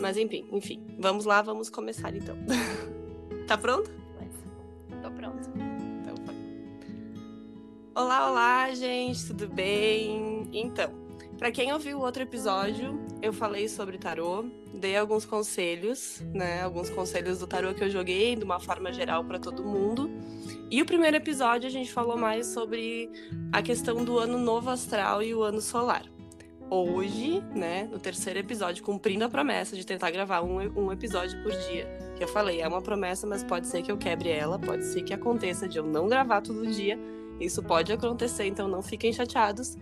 Mas enfim, enfim, vamos lá, vamos começar então. tá pronto? Tô pronto. Então foi. Olá, olá, gente, tudo bem? Então, para quem ouviu o outro episódio, eu falei sobre tarô, dei alguns conselhos, né? Alguns conselhos do tarô que eu joguei de uma forma geral para todo mundo. E o primeiro episódio a gente falou mais sobre a questão do ano novo astral e o ano solar. Hoje, né, no terceiro episódio, cumprindo a promessa de tentar gravar um, um episódio por dia. Que eu falei, é uma promessa, mas pode ser que eu quebre ela, pode ser que aconteça de eu não gravar todo dia. Isso pode acontecer, então não fiquem chateados.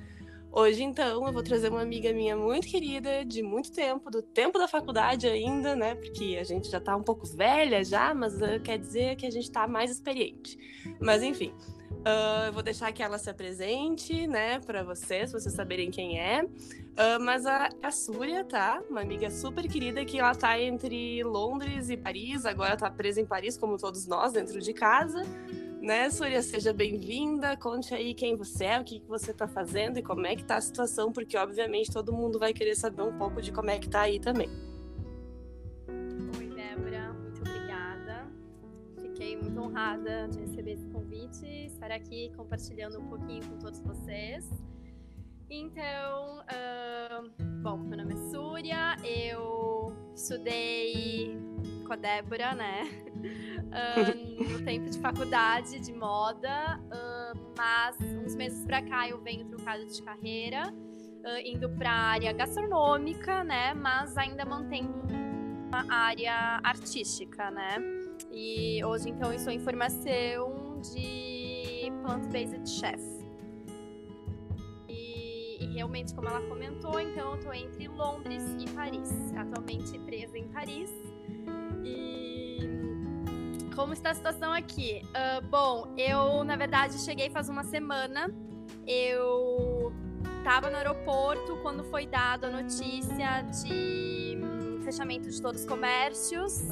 Hoje, então, eu vou trazer uma amiga minha muito querida, de muito tempo, do tempo da faculdade ainda, né? Porque a gente já tá um pouco velha já, mas uh, quer dizer que a gente tá mais experiente. Mas, enfim, uh, eu vou deixar que ela se apresente, né, para vocês, vocês saberem quem é. Uh, mas a, a Súria, tá? Uma amiga super querida que ela tá entre Londres e Paris, agora tá presa em Paris, como todos nós, dentro de casa. Né, Súria, seja bem-vinda. Conte aí quem você é, o que, você está fazendo e como é que tá a situação, porque obviamente todo mundo vai querer saber um pouco de como é que tá aí também. Oi, Débora, muito obrigada. Fiquei muito honrada de receber esse convite, estar aqui compartilhando um pouquinho com todos vocês. Então, uh, bom, meu nome é Súria, eu estudei com a Débora, né? No tempo de faculdade de moda, mas uns meses pra cá eu venho trocada de carreira, indo pra área gastronômica, né? Mas ainda mantendo uma área artística, né? E hoje então eu sou em formação de plant-based chef realmente, como ela comentou, então eu tô entre Londres e Paris. Atualmente presa em Paris. E como está a situação aqui? Uh, bom, eu na verdade cheguei faz uma semana. Eu estava no aeroporto quando foi dada a notícia de hum, fechamento de todos os comércios.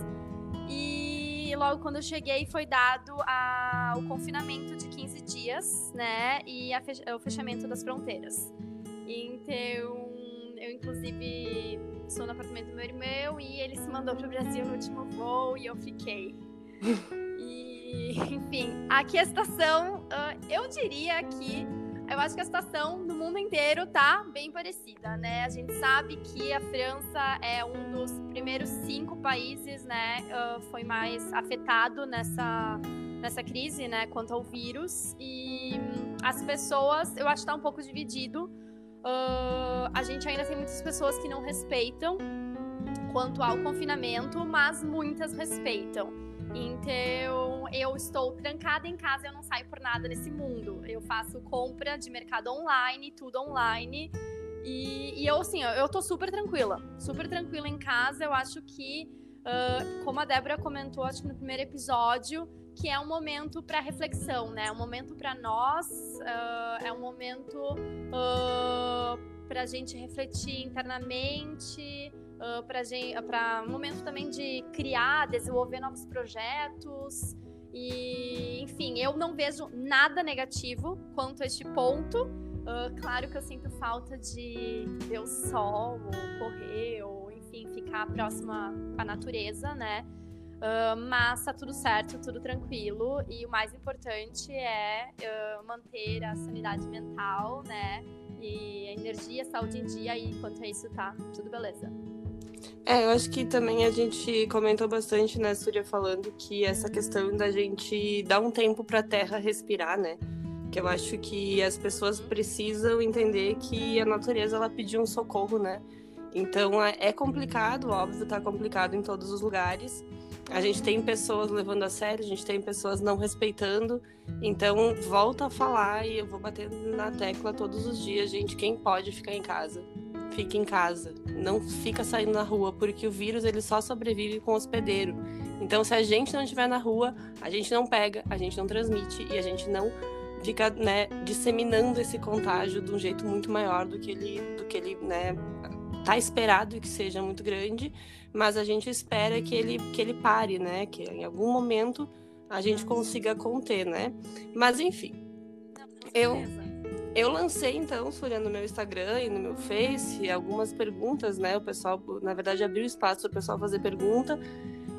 E logo quando eu cheguei foi dado a, o confinamento de 15 dias, né? E a, o fechamento das fronteiras. Então, eu inclusive estou no apartamento do meu irmão e ele se mandou para o Brasil no último voo e eu fiquei. e, enfim, aqui a situação, uh, eu diria que eu acho que a situação no mundo inteiro tá bem parecida, né? A gente sabe que a França é um dos primeiros cinco países, né, uh, foi mais afetado nessa nessa crise, né, quanto ao vírus e hum, as pessoas, eu acho que tá um pouco dividido uh, a gente ainda tem muitas pessoas que não respeitam quanto ao confinamento, mas muitas respeitam. Então, eu estou trancada em casa, eu não saio por nada nesse mundo. Eu faço compra de mercado online, tudo online. E, e eu, assim, eu tô super tranquila. Super tranquila em casa. Eu acho que, uh, como a Débora comentou, acho que no primeiro episódio, que é um momento para reflexão, né? É um momento para nós, uh, é um momento uh, ah, para a gente refletir internamente, uh, para um momento também de criar, desenvolver novos projetos. E, enfim, eu não vejo nada negativo quanto a este ponto. Uh, claro que eu sinto falta de ver o sol, ou correr, ou enfim, ficar próxima à natureza, né? Uh, mas tá tudo certo, tudo tranquilo. E o mais importante é uh, manter a sanidade mental, né? E a energia, a saúde em dia. E quanto a isso, tá tudo beleza. É, eu acho que também a gente comentou bastante, né, Súria, falando que essa questão da gente dar um tempo para a Terra respirar, né? Que eu acho que as pessoas precisam entender que a natureza ela pediu um socorro, né? Então é, é complicado, óbvio, tá complicado em todos os lugares. A gente tem pessoas levando a sério, a gente tem pessoas não respeitando. Então, volta a falar e eu vou bater na tecla todos os dias, gente. Quem pode ficar em casa, fica em casa. Não fica saindo na rua, porque o vírus ele só sobrevive com hospedeiro. Então, se a gente não estiver na rua, a gente não pega, a gente não transmite e a gente não fica né, disseminando esse contágio de um jeito muito maior do que ele, do que ele né, tá esperado que seja muito grande, mas a gente espera que ele, que ele pare, né? Que em algum momento a gente consiga conter, né? Mas enfim, eu eu lancei então, Surya, no meu Instagram e no meu Face, algumas perguntas, né? O pessoal, na verdade, abriu espaço para o pessoal fazer pergunta.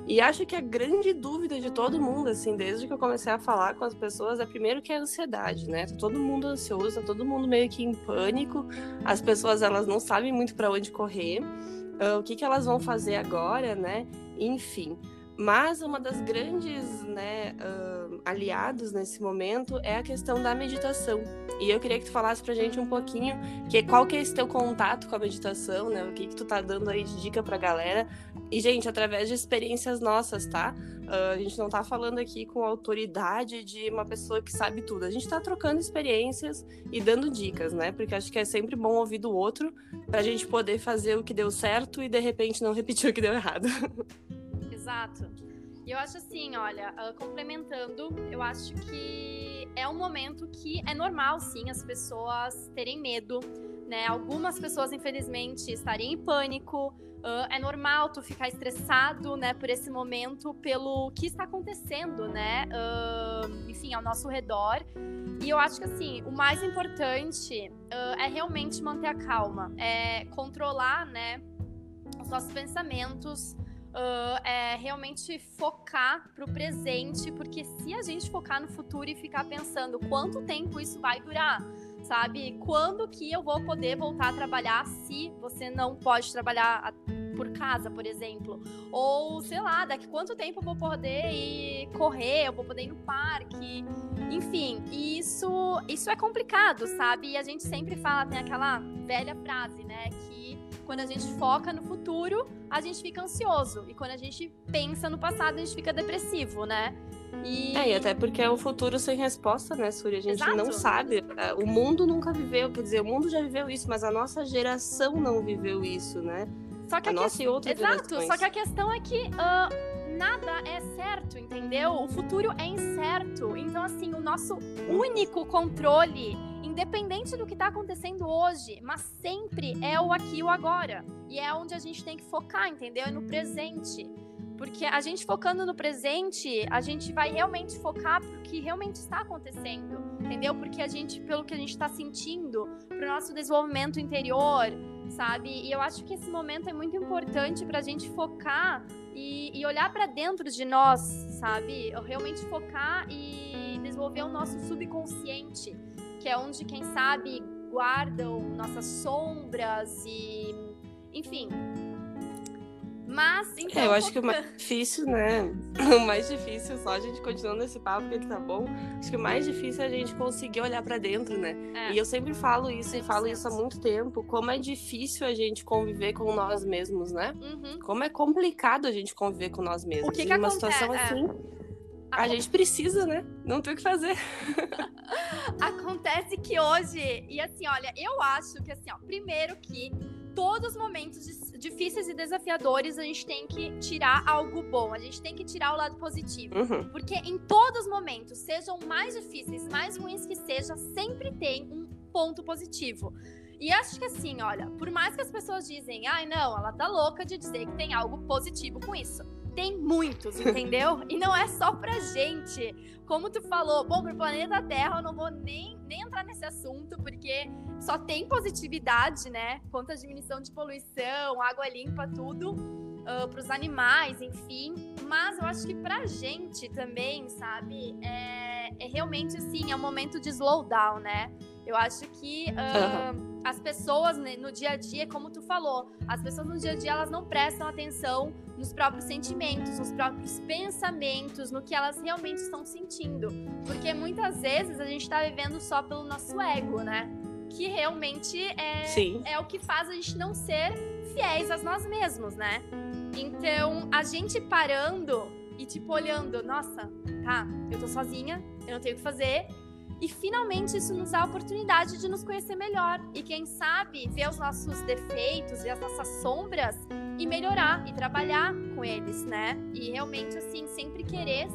E acho que a grande dúvida de todo mundo, assim, desde que eu comecei a falar com as pessoas, é primeiro que é a ansiedade, né? Tá todo mundo ansioso, tá todo mundo meio que em pânico. As pessoas, elas não sabem muito para onde correr. Uh, o que, que elas vão fazer agora, né? Enfim. Mas uma das grandes né, uh, aliados nesse momento é a questão da meditação. E eu queria que tu falasse pra gente um pouquinho que, qual que é esse teu contato com a meditação, né? O que, que tu tá dando aí de dica pra galera. E, gente, através de experiências nossas, tá? Uh, a gente não tá falando aqui com autoridade de uma pessoa que sabe tudo. A gente tá trocando experiências e dando dicas, né? Porque acho que é sempre bom ouvir do outro pra gente poder fazer o que deu certo e de repente não repetir o que deu errado. Exato. E eu acho assim, olha, uh, complementando, eu acho que é um momento que é normal, sim, as pessoas terem medo, né? Algumas pessoas, infelizmente, estarem em pânico. Uh, é normal tu ficar estressado, né, por esse momento, pelo que está acontecendo, né? Uh, enfim, ao nosso redor. E eu acho que assim, o mais importante é realmente manter a calma, é controlar, né, os nossos pensamentos uh, é realmente focar para o presente, porque se a gente focar no futuro e ficar pensando quanto tempo isso vai durar, sabe? Quando que eu vou poder voltar a trabalhar se você não pode trabalhar por casa, por exemplo? Ou, sei lá, daqui quanto tempo eu vou poder ir correr, eu vou poder ir no parque? Enfim, isso, isso é complicado, sabe? E a gente sempre fala, tem aquela velha frase, né? Que quando a gente foca no futuro, a gente fica ansioso. E quando a gente pensa no passado, a gente fica depressivo, né? E... É, e até porque é o futuro sem resposta, né, Surya? A gente Exato. não sabe. É, o mundo nunca viveu, quer dizer, o mundo já viveu isso, mas a nossa geração não viveu isso, né? Só que a, a nossa que... e outras Exato, gerações. só que a questão é que uh, nada é certo, entendeu? O futuro é incerto. Então, assim, o nosso único controle independente do que está acontecendo hoje, mas sempre é o aqui e o agora. E é onde a gente tem que focar, entendeu? É no presente. Porque a gente focando no presente, a gente vai realmente focar pro que realmente está acontecendo, entendeu? Porque a gente, pelo que a gente está sentindo, pro nosso desenvolvimento interior, sabe? E eu acho que esse momento é muito importante para a gente focar e, e olhar para dentro de nós, sabe? Realmente focar e desenvolver o nosso subconsciente que é onde, quem sabe, guardam nossas sombras e. Enfim. Mas, então. É, eu acho que o mais difícil, né? O mais difícil, só a gente continuando esse papo, ele tá bom. Acho que o mais difícil é a gente conseguir olhar para dentro, né? É. E eu sempre falo isso 100%. e falo isso há muito tempo. Como é difícil a gente conviver com nós mesmos, né? Uhum. Como é complicado a gente conviver com nós mesmos. O que, que Em uma acontece? situação é. assim. A gente precisa, né? Não tem o que fazer. Acontece que hoje, e assim, olha, eu acho que assim, ó, primeiro que todos os momentos difíceis e desafiadores a gente tem que tirar algo bom, a gente tem que tirar o lado positivo. Uhum. Porque em todos os momentos, sejam mais difíceis, mais ruins que seja, sempre tem um ponto positivo. E acho que assim, olha, por mais que as pessoas dizem, ai não, ela tá louca de dizer que tem algo positivo com isso tem muitos, entendeu? e não é só pra gente. Como tu falou, bom, pro planeta Terra eu não vou nem, nem entrar nesse assunto, porque só tem positividade, né? Quanto à diminuição de poluição, água limpa, tudo. Uh, ah, para os animais, enfim. Mas eu acho que pra gente também, sabe? É, é realmente assim, é um momento de slowdown, né? Eu acho que uh, as pessoas né, no dia a dia, como tu falou, as pessoas no dia a dia elas não prestam atenção nos próprios sentimentos, nos próprios pensamentos, no que elas realmente estão sentindo. Porque muitas vezes a gente está vivendo só pelo nosso ego, né? Que realmente é, é o que faz a gente não ser fiéis a nós mesmos, né? Então, a gente parando e tipo olhando, nossa, tá, eu tô sozinha, eu não tenho o que fazer, e finalmente isso nos dá a oportunidade de nos conhecer melhor. E quem sabe ver os nossos defeitos e as nossas sombras e melhorar e trabalhar com eles, né? E realmente, assim, sempre querer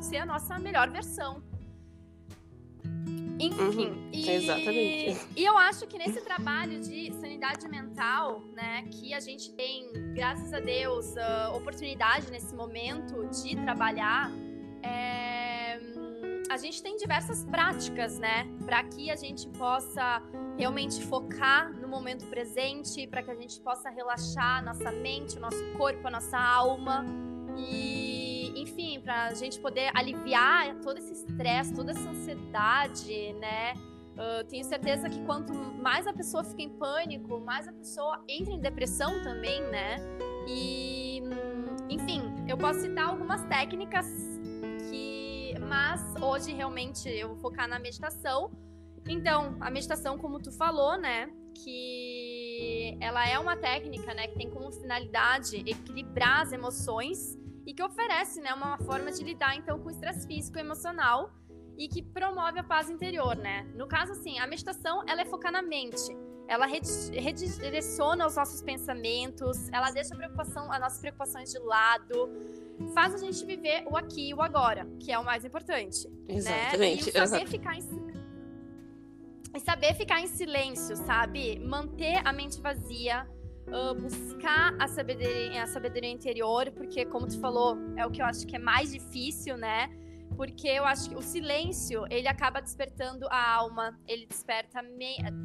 ser a nossa melhor versão. Enfim. Uhum, e, exatamente. E eu acho que nesse trabalho de sanidade mental, né, que a gente tem, graças a Deus, a oportunidade nesse momento de trabalhar, é a gente tem diversas práticas, né, para que a gente possa realmente focar no momento presente, para que a gente possa relaxar a nossa mente, o nosso corpo, a nossa alma e, enfim, para a gente poder aliviar todo esse estresse, toda essa ansiedade, né? Uh, tenho certeza que quanto mais a pessoa fica em pânico, mais a pessoa entra em depressão também, né? E, enfim, eu posso citar algumas técnicas que, mas hoje realmente eu vou focar na meditação. Então, a meditação, como tu falou, né, que ela é uma técnica, né, que tem como finalidade equilibrar as emoções e que oferece, né, uma forma de lidar então com o estresse físico e emocional e que promove a paz interior, né? No caso, assim, a meditação, ela é focar na mente. Ela redireciona os nossos pensamentos, ela deixa a preocupação, as nossas preocupações de lado, faz a gente viver o aqui e o agora, que é o mais importante. Né? Exatamente. Né? E saber ficar em e saber ficar em silêncio, sabe? Manter a mente vazia, uh, buscar a sabedoria, a sabedoria interior, porque, como tu falou, é o que eu acho que é mais difícil, né? porque eu acho que o silêncio ele acaba despertando a alma, ele desperta,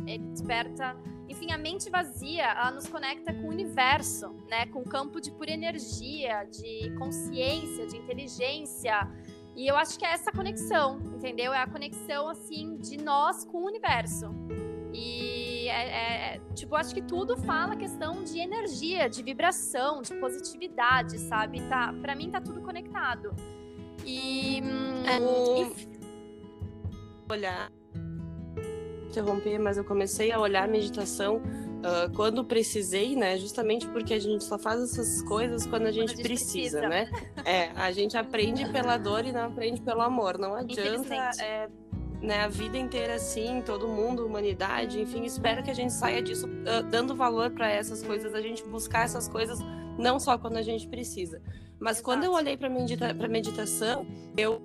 ele desperta, enfim, a mente vazia, ela nos conecta com o universo, né, com o campo de pura energia, de consciência, de inteligência. E eu acho que é essa conexão, entendeu? É a conexão assim de nós com o universo. E é, é, é tipo, acho que tudo fala questão de energia, de vibração, de positividade, sabe? Tá, para mim tá tudo conectado. E. É, o... Olhar. Interromper, mas eu comecei a olhar a meditação uh, quando precisei, né? Justamente porque a gente só faz essas coisas quando a gente, quando a gente precisa, precisa, né? É, a gente aprende pela dor e não aprende pelo amor. Não adianta. É, né, a vida inteira assim, todo mundo, humanidade, enfim, espero que a gente saia disso uh, dando valor para essas coisas, a gente buscar essas coisas não só quando a gente precisa. Mas Exato. quando eu olhei para medita meditação, eu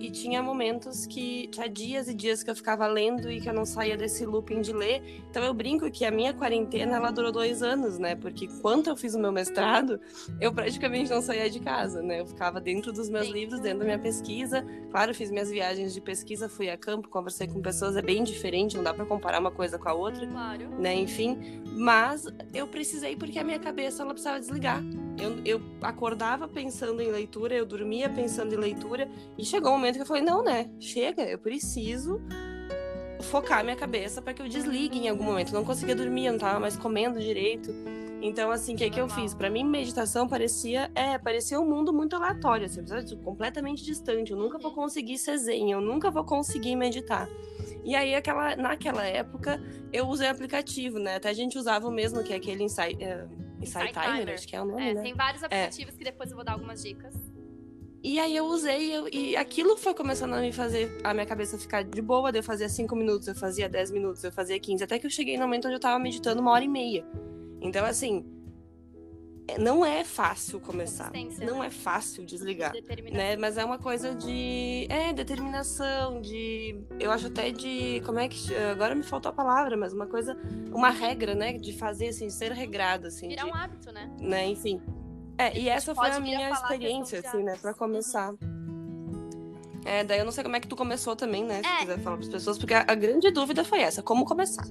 e tinha momentos que tinha dias e dias que eu ficava lendo e que eu não saía desse looping de ler. Então eu brinco que a minha quarentena ela durou dois anos, né? Porque quando eu fiz o meu mestrado, eu praticamente não saía de casa, né? Eu ficava dentro dos meus Sim. livros, dentro da minha pesquisa. Claro, fiz minhas viagens de pesquisa, fui a campo, conversei com pessoas, é bem diferente, não dá para comparar uma coisa com a outra, claro. né? Enfim, mas eu precisei porque a minha cabeça ela precisava desligar. Eu, eu acordava pensando em leitura, eu dormia pensando em leitura e chegou um momento que eu falei: não, né? Chega, eu preciso focar minha cabeça para que eu desligue em algum momento. Eu não conseguia dormir, eu não tava mais comendo direito. Então, assim, o que, que eu fiz? Para mim, meditação parecia, é, parecia um mundo muito aleatório, assim, completamente distante. Eu nunca vou uhum. conseguir ser zen, eu nunca vou conseguir meditar. E aí, aquela, naquela época, eu usei aplicativo, né? Até a gente usava o mesmo, que é aquele Insight, uh, Insight, Timer, acho que é o nome, é, né? Tem vários é. aplicativos é. que depois eu vou dar algumas dicas. E aí eu usei eu, e aquilo foi começando a me fazer a minha cabeça ficar de boa. eu fazia 5 minutos, eu fazia 10 minutos, eu fazia 15, até que eu cheguei no momento onde eu tava meditando uma hora e meia. Então, assim, é, não é fácil começar. Não né? é fácil desligar. Né? Mas é uma coisa de. É, determinação, de. Eu acho até de. Como é que. Agora me faltou a palavra, mas uma coisa. Uma regra, né? De fazer, assim, ser regrado, assim. Virar de, um hábito, né? né? Enfim. É, e essa foi a minha experiência, assim, né, pra começar. É, daí eu não sei como é que tu começou também, né? Se é. quiser falar pras pessoas, porque a, a, grande dúvida foi essa: como começar?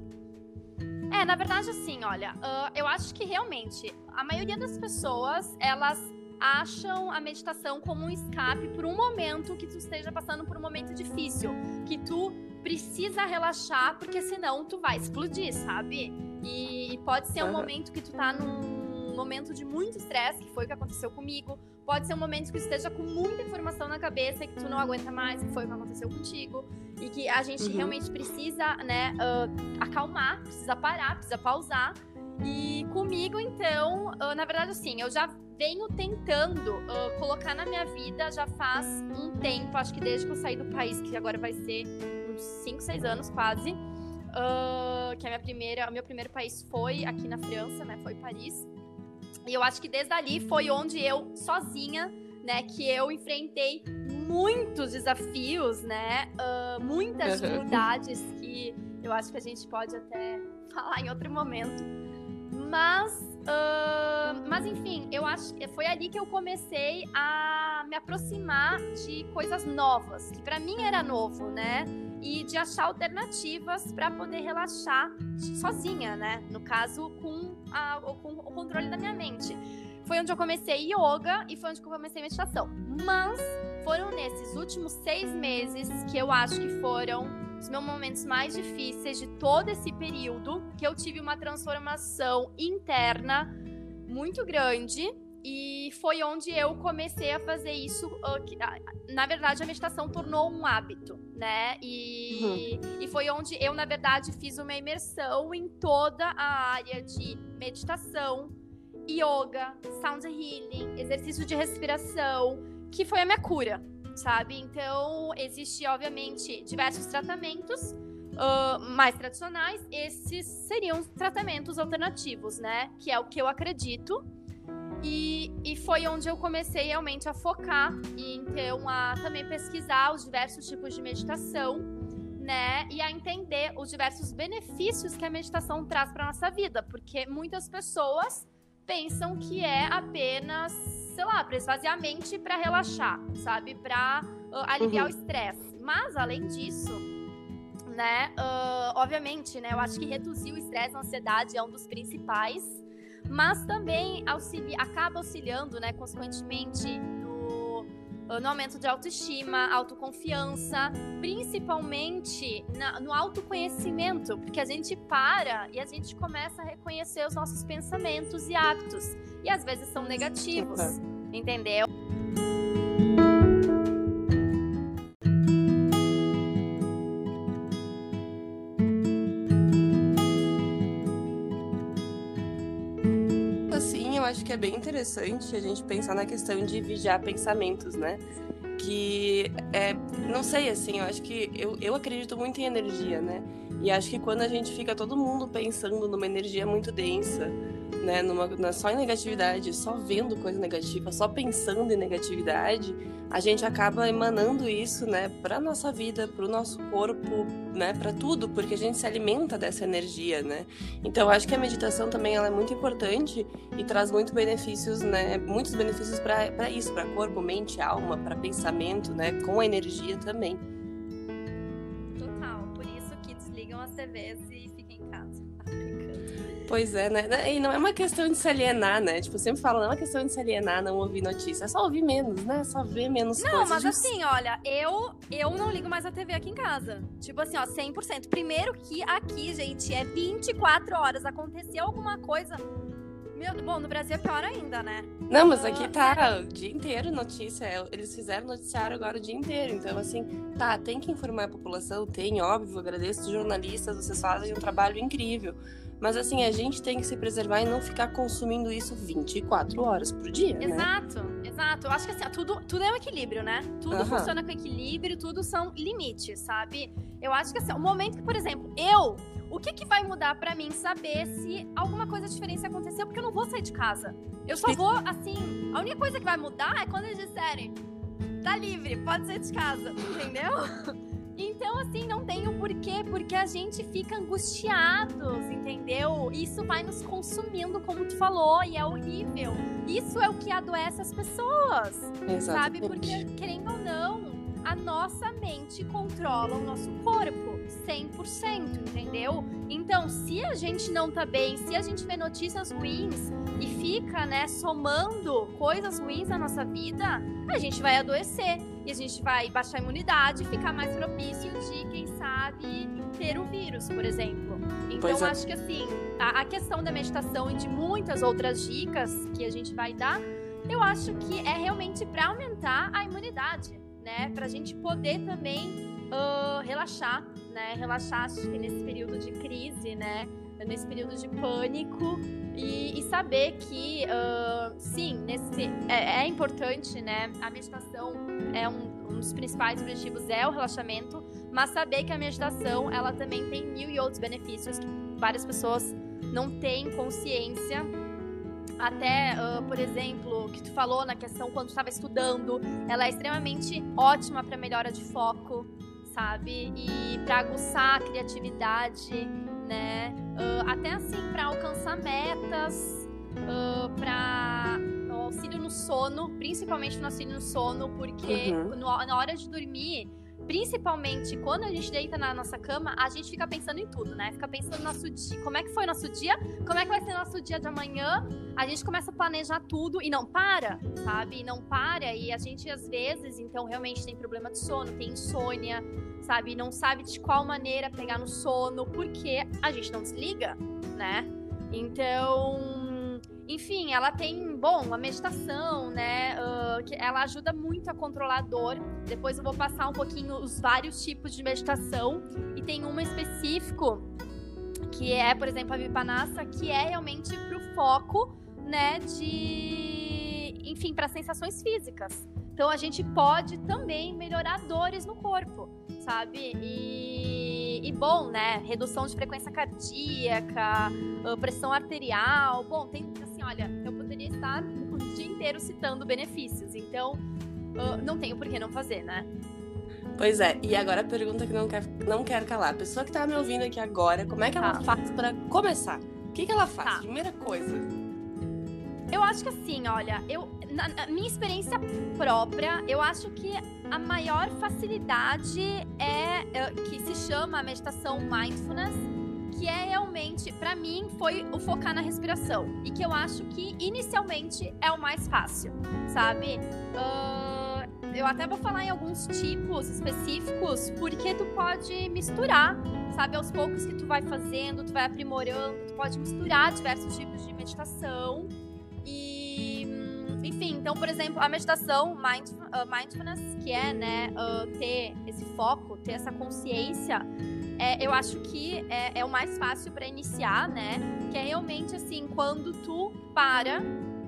É, na verdade, assim, olha, uh, eu acho que realmente a maioria das pessoas, elas acham a meditação como um escape por um momento que tu esteja passando por um momento difícil, que tu precisa relaxar, porque senão tu vai explodir, sabe? E, e pode ser um uhum. momento que tu tá num um momento de muito estresse, que foi o que aconteceu comigo. Pode ser um momento que esteja com muita informação na cabeça e que tu não aguenta mais, que foi o que aconteceu contigo. E que a gente uhum. realmente precisa, né, uh, acalmar, precisa parar, precisa pausar. E comigo, então, uh, na verdade, assim, eu já venho tentando uh, colocar na minha vida já faz um tempo, acho que desde que eu saí do país, que agora vai ser uns 5, 6 anos quase. Uh, que a minha primeira, o meu primeiro país foi aqui na França, né? Foi Paris. E eu acho que desde ali foi onde eu, sozinha, né, que eu enfrentei muitos desafios, né, uh, muitas dificuldades que eu acho que a gente pode até falar em outro momento. Mas, uh, mas enfim, eu acho que foi ali que eu comecei a me aproximar de coisas novas, que para mim era novo, né? E de achar alternativas para poder relaxar sozinha, né? No caso, com, a, com o controle da minha mente. Foi onde eu comecei yoga e foi onde eu comecei meditação. Mas foram nesses últimos seis meses que eu acho que foram os meus momentos mais difíceis de todo esse período, que eu tive uma transformação interna muito grande e foi onde eu comecei a fazer isso. Na verdade, a meditação tornou um hábito, né? E, uhum. e foi onde eu, na verdade, fiz uma imersão em toda a área de meditação, yoga, sound healing, exercício de respiração, que foi a minha cura, sabe? Então, existe, obviamente, diversos tratamentos. Uh, mais tradicionais, esses seriam tratamentos alternativos, né? Que é o que eu acredito e, e foi onde eu comecei realmente a focar e então a também pesquisar os diversos tipos de meditação, né? E a entender os diversos benefícios que a meditação traz para nossa vida, porque muitas pessoas pensam que é apenas, sei lá, para esvaziar a mente para relaxar, sabe? Para uh, aliviar uhum. o estresse. Mas além disso, né? Uh, obviamente, né? Eu acho que reduzir o estresse e a ansiedade é um dos principais mas também auxilia, acaba auxiliando, né, consequentemente, no, no aumento de autoestima, autoconfiança, principalmente na, no autoconhecimento, porque a gente para e a gente começa a reconhecer os nossos pensamentos e hábitos, e às vezes são negativos, entendeu? É bem interessante a gente pensar na questão de vigiar pensamentos, né? Que é, não sei, assim, eu acho que eu, eu acredito muito em energia, né? E acho que quando a gente fica todo mundo pensando numa energia muito densa, né, numa, na, só em negatividade, só vendo coisa negativa, só pensando em negatividade, a gente acaba emanando isso, né, para nossa vida, para o nosso corpo, né, para tudo, porque a gente se alimenta dessa energia, né. Então, acho que a meditação também ela é muito importante e traz muitos benefícios, né, muitos benefícios para isso, para corpo, mente, alma, para pensamento, né, com a energia também. Total, por isso que desligam as TVs e fiquem em casa. Pois é, né? E não é uma questão de se alienar, né? Tipo, eu sempre falo, não é uma questão de se alienar, não ouvir notícia. É só ouvir menos, né? É só ver menos não, coisas. Não, mas assim, olha, eu, eu não ligo mais a TV aqui em casa. Tipo assim, ó, 100%. Primeiro que aqui, gente, é 24 horas. Aconteceu alguma coisa... Meu, bom, no Brasil é pior ainda, né? Não, mas aqui tá o dia inteiro notícia. É, eles fizeram noticiário agora o dia inteiro. Então, assim, tá, tem que informar a população, tem, óbvio. Agradeço os jornalistas, vocês fazem um trabalho incrível. Mas assim, a gente tem que se preservar e não ficar consumindo isso 24 horas por dia. Né? Exato, né? exato. Eu acho que assim, tudo, tudo é um equilíbrio, né? Tudo uhum. funciona com equilíbrio, tudo são limites, sabe? Eu acho que assim, o momento que, por exemplo, eu. O que, que vai mudar para mim saber se alguma coisa diferente aconteceu? Porque eu não vou sair de casa. Eu só vou, assim. A única coisa que vai mudar é quando eles disserem: tá livre, pode sair de casa, entendeu? Então, assim, não tem um porquê, porque a gente fica angustiados, entendeu? Isso vai nos consumindo, como tu falou, e é horrível. Isso é o que adoece as pessoas, Exatamente. sabe? Porque, querendo ou não, a nossa mente controla o nosso corpo 100%, entendeu? Então, se a gente não tá bem, se a gente vê notícias ruins e fica, né, somando coisas ruins na nossa vida, a gente vai adoecer e a gente vai baixar a imunidade, ficar mais propício de, quem sabe, ter o vírus, por exemplo. Então, é. acho que assim, a, a questão da meditação e de muitas outras dicas que a gente vai dar, eu acho que é realmente para aumentar a imunidade, né? Pra gente poder também uh, relaxar, né? Que nesse período de crise, né? Nesse período de pânico e, e saber que, uh, sim, nesse, é, é, importante, né? A meditação é um, um dos principais objetivos é o relaxamento, mas saber que a meditação ela também tem mil e outros benefícios que várias pessoas não têm consciência até, uh, por exemplo, que tu falou na questão quando estava estudando, ela é extremamente ótima para melhora de foco, sabe? E para aguçar a criatividade, né? Uh, até assim, para alcançar metas, uh, para auxílio no sono, principalmente no auxílio no sono, porque uhum. no, na hora de dormir Principalmente quando a gente deita na nossa cama, a gente fica pensando em tudo, né? Fica pensando no nosso dia, como é que foi nosso dia, como é que vai ser nosso dia de amanhã. A gente começa a planejar tudo e não para, sabe? E não para. E a gente, às vezes, então, realmente tem problema de sono, tem insônia, sabe? Não sabe de qual maneira pegar no sono, porque a gente não desliga, né? Então enfim, ela tem, bom, a meditação, né? Uh, que ela ajuda muito a controlar a dor. Depois eu vou passar um pouquinho os vários tipos de meditação. E tem uma específico, que é, por exemplo, a Vipanassa, que é realmente pro foco, né, de. Enfim, para sensações físicas. Então a gente pode também melhorar dores no corpo, sabe? E, e bom, né? Redução de frequência cardíaca, pressão arterial. Bom, tem assim, olha, eu poderia estar o dia inteiro citando benefícios, então uh, não tenho por que não fazer, né? Pois é, e agora a pergunta que não quer, não quer calar. A pessoa que tá me ouvindo aqui agora, como é que ela tá. faz para começar? O que, que ela faz? Tá. Primeira coisa. Eu acho que assim, olha, eu, na, na, minha experiência própria, eu acho que a maior facilidade é, é que se chama meditação mindfulness que é realmente, para mim, foi o focar na respiração. E que eu acho que inicialmente é o mais fácil, sabe? Uh, eu até vou falar em alguns tipos específicos, porque tu pode misturar, sabe? Aos poucos que tu vai fazendo, tu vai aprimorando, tu pode misturar diversos tipos de meditação. E, enfim, então, por exemplo, a meditação uh, mindfulness, que é, né, uh, ter esse foco, ter essa consciência é, eu acho que é, é o mais fácil para iniciar, né? Que é realmente assim, quando tu para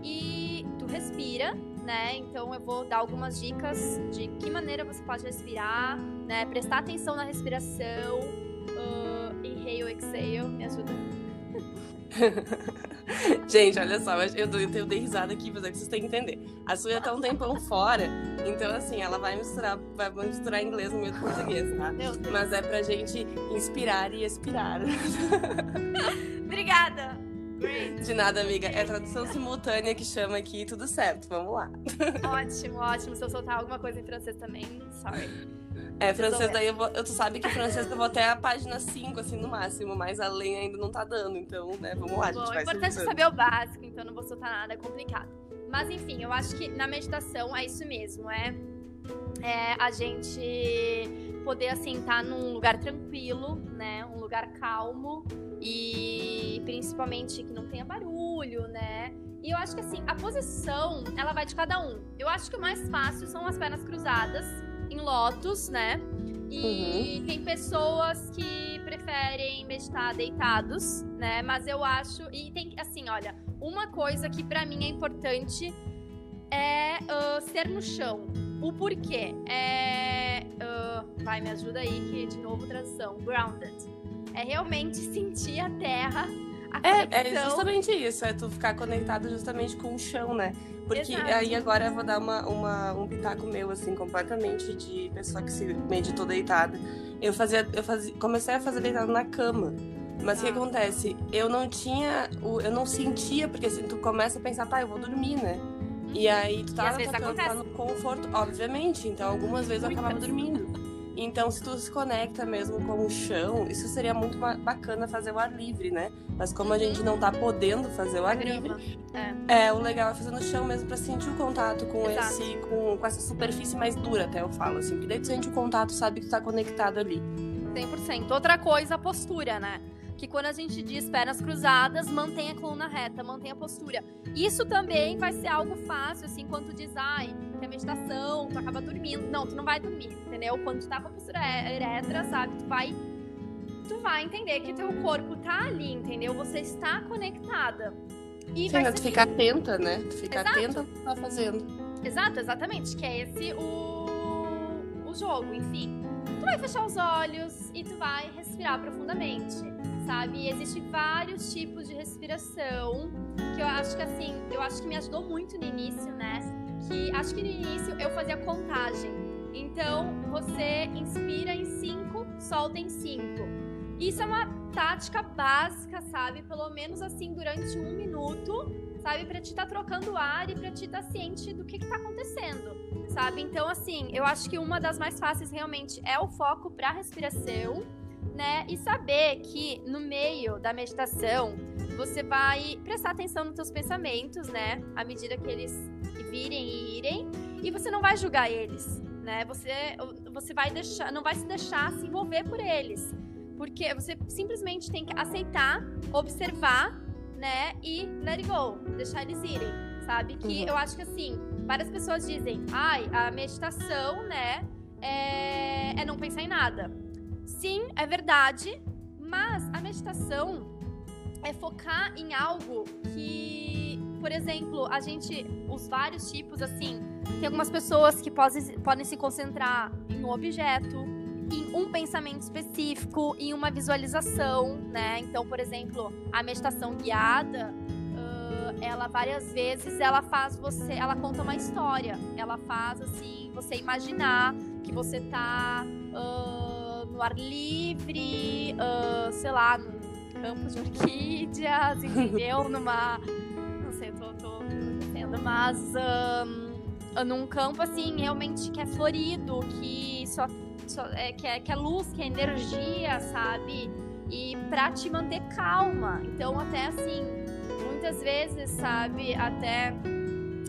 e tu respira, né? Então eu vou dar algumas dicas de que maneira você pode respirar, né? Prestar atenção na respiração, uh, inhale, exhale, me ajuda. Gente, olha só, eu, dei, eu dei risada aqui, mas é que vocês têm que entender. A Suia tá um tempão fora, então assim, ela vai misturar, vai misturar inglês no meio do português, tá? Mas é pra gente inspirar e expirar. Obrigada! De nada, amiga. É tradução simultânea que chama aqui, tudo certo. Vamos lá. Ótimo, ótimo. Se eu soltar alguma coisa em francês também, sorry. É, francês daí eu vou. Eu, tu sabe que francês eu vou até a página 5, assim, no máximo, mas além ainda não tá dando, então, né, vamos lá, a gente Bom, vai O importante é saber o básico, então não vou soltar nada é complicado. Mas enfim, eu acho que na meditação é isso mesmo, é, é a gente poder assim estar num lugar tranquilo, né? Um lugar calmo e principalmente que não tenha barulho, né? E eu acho que assim, a posição, ela vai de cada um. Eu acho que o mais fácil são as pernas cruzadas em lotus, né? E uhum. tem pessoas que preferem meditar deitados, né? Mas eu acho. E tem assim, olha, uma coisa que para mim é importante é uh, ser no chão. O porquê? É. Uh, vai, me ajuda aí, que de novo tradução. Grounded. É realmente sentir a terra. A é, é justamente isso, é tu ficar conectado justamente com o chão, né? Porque Exato. aí agora eu vou dar uma, uma, um pitaco meu, assim, completamente de pessoa que se meditou deitada. Eu fazia, eu fazia, comecei a fazer deitado na cama. Mas o ah. que acontece? Eu não tinha, eu não sentia, porque assim, tu começa a pensar, tá, eu vou dormir, né? E uhum. aí tu tá, tá, tá no conforto, obviamente. Então algumas vezes eu acabava dormindo. Então, se tu se conecta mesmo com o chão, isso seria muito bacana fazer o ar livre, né? Mas como a gente não tá podendo fazer o ar livre, é. é o legal é fazer no chão mesmo para sentir o contato com Exato. esse, com, com essa superfície mais dura, até eu falo assim. Porque daí tu sente o contato, sabe que tu tá conectado ali. 100%. Outra coisa, a postura, né? Que quando a gente diz pernas cruzadas, mantenha a coluna reta, mantenha a postura. Isso também vai ser algo fácil, assim, quando tu diz, ai, que é meditação, tu acaba dormindo. Não, tu não vai dormir, entendeu? Quando tu tá com a postura ereta, sabe, tu vai tu vai entender que teu corpo tá ali, entendeu? Você está conectada. E Sim, vai tu ficar atenta, né? Tu ficar atenta ao que tu tá fazendo. Exato, exatamente. Que é esse o, o jogo, enfim. Tu vai fechar os olhos e tu vai respirar profundamente sabe? E existem vários tipos de respiração que eu acho que assim, eu acho que me ajudou muito no início, né? Que acho que no início eu fazia contagem. Então, você inspira em 5, solta em 5. Isso é uma tática básica, sabe? Pelo menos assim, durante um minuto, sabe? Pra te estar tá trocando ar e pra te estar tá ciente do que, que tá acontecendo, sabe? Então, assim, eu acho que uma das mais fáceis realmente é o foco pra respiração, né? E saber que no meio da meditação você vai prestar atenção nos seus pensamentos, né? À medida que eles virem e irem, e você não vai julgar eles, né? Você, você vai deixar, não vai se deixar se envolver por eles. Porque você simplesmente tem que aceitar, observar, né? E let it go, deixar eles irem, sabe? Que uhum. eu acho que assim, várias pessoas dizem, ai, a meditação, né? É, é não pensar em nada. Sim, é verdade, mas a meditação é focar em algo que, por exemplo, a gente, os vários tipos, assim, tem algumas pessoas que podem, podem se concentrar em um objeto, em um pensamento específico, em uma visualização, né? Então, por exemplo, a meditação guiada, uh, ela várias vezes ela faz você, ela conta uma história, ela faz assim você imaginar que você tá uh, no ar livre, uh, sei lá, num campo de orquídeas, entendeu? Numa, não sei, tô, tô dizendo, mas um, num campo assim realmente que é florido, que só é, que, é, que é luz, que é energia, sabe? E pra te manter calma. Então, até assim, muitas vezes, sabe, até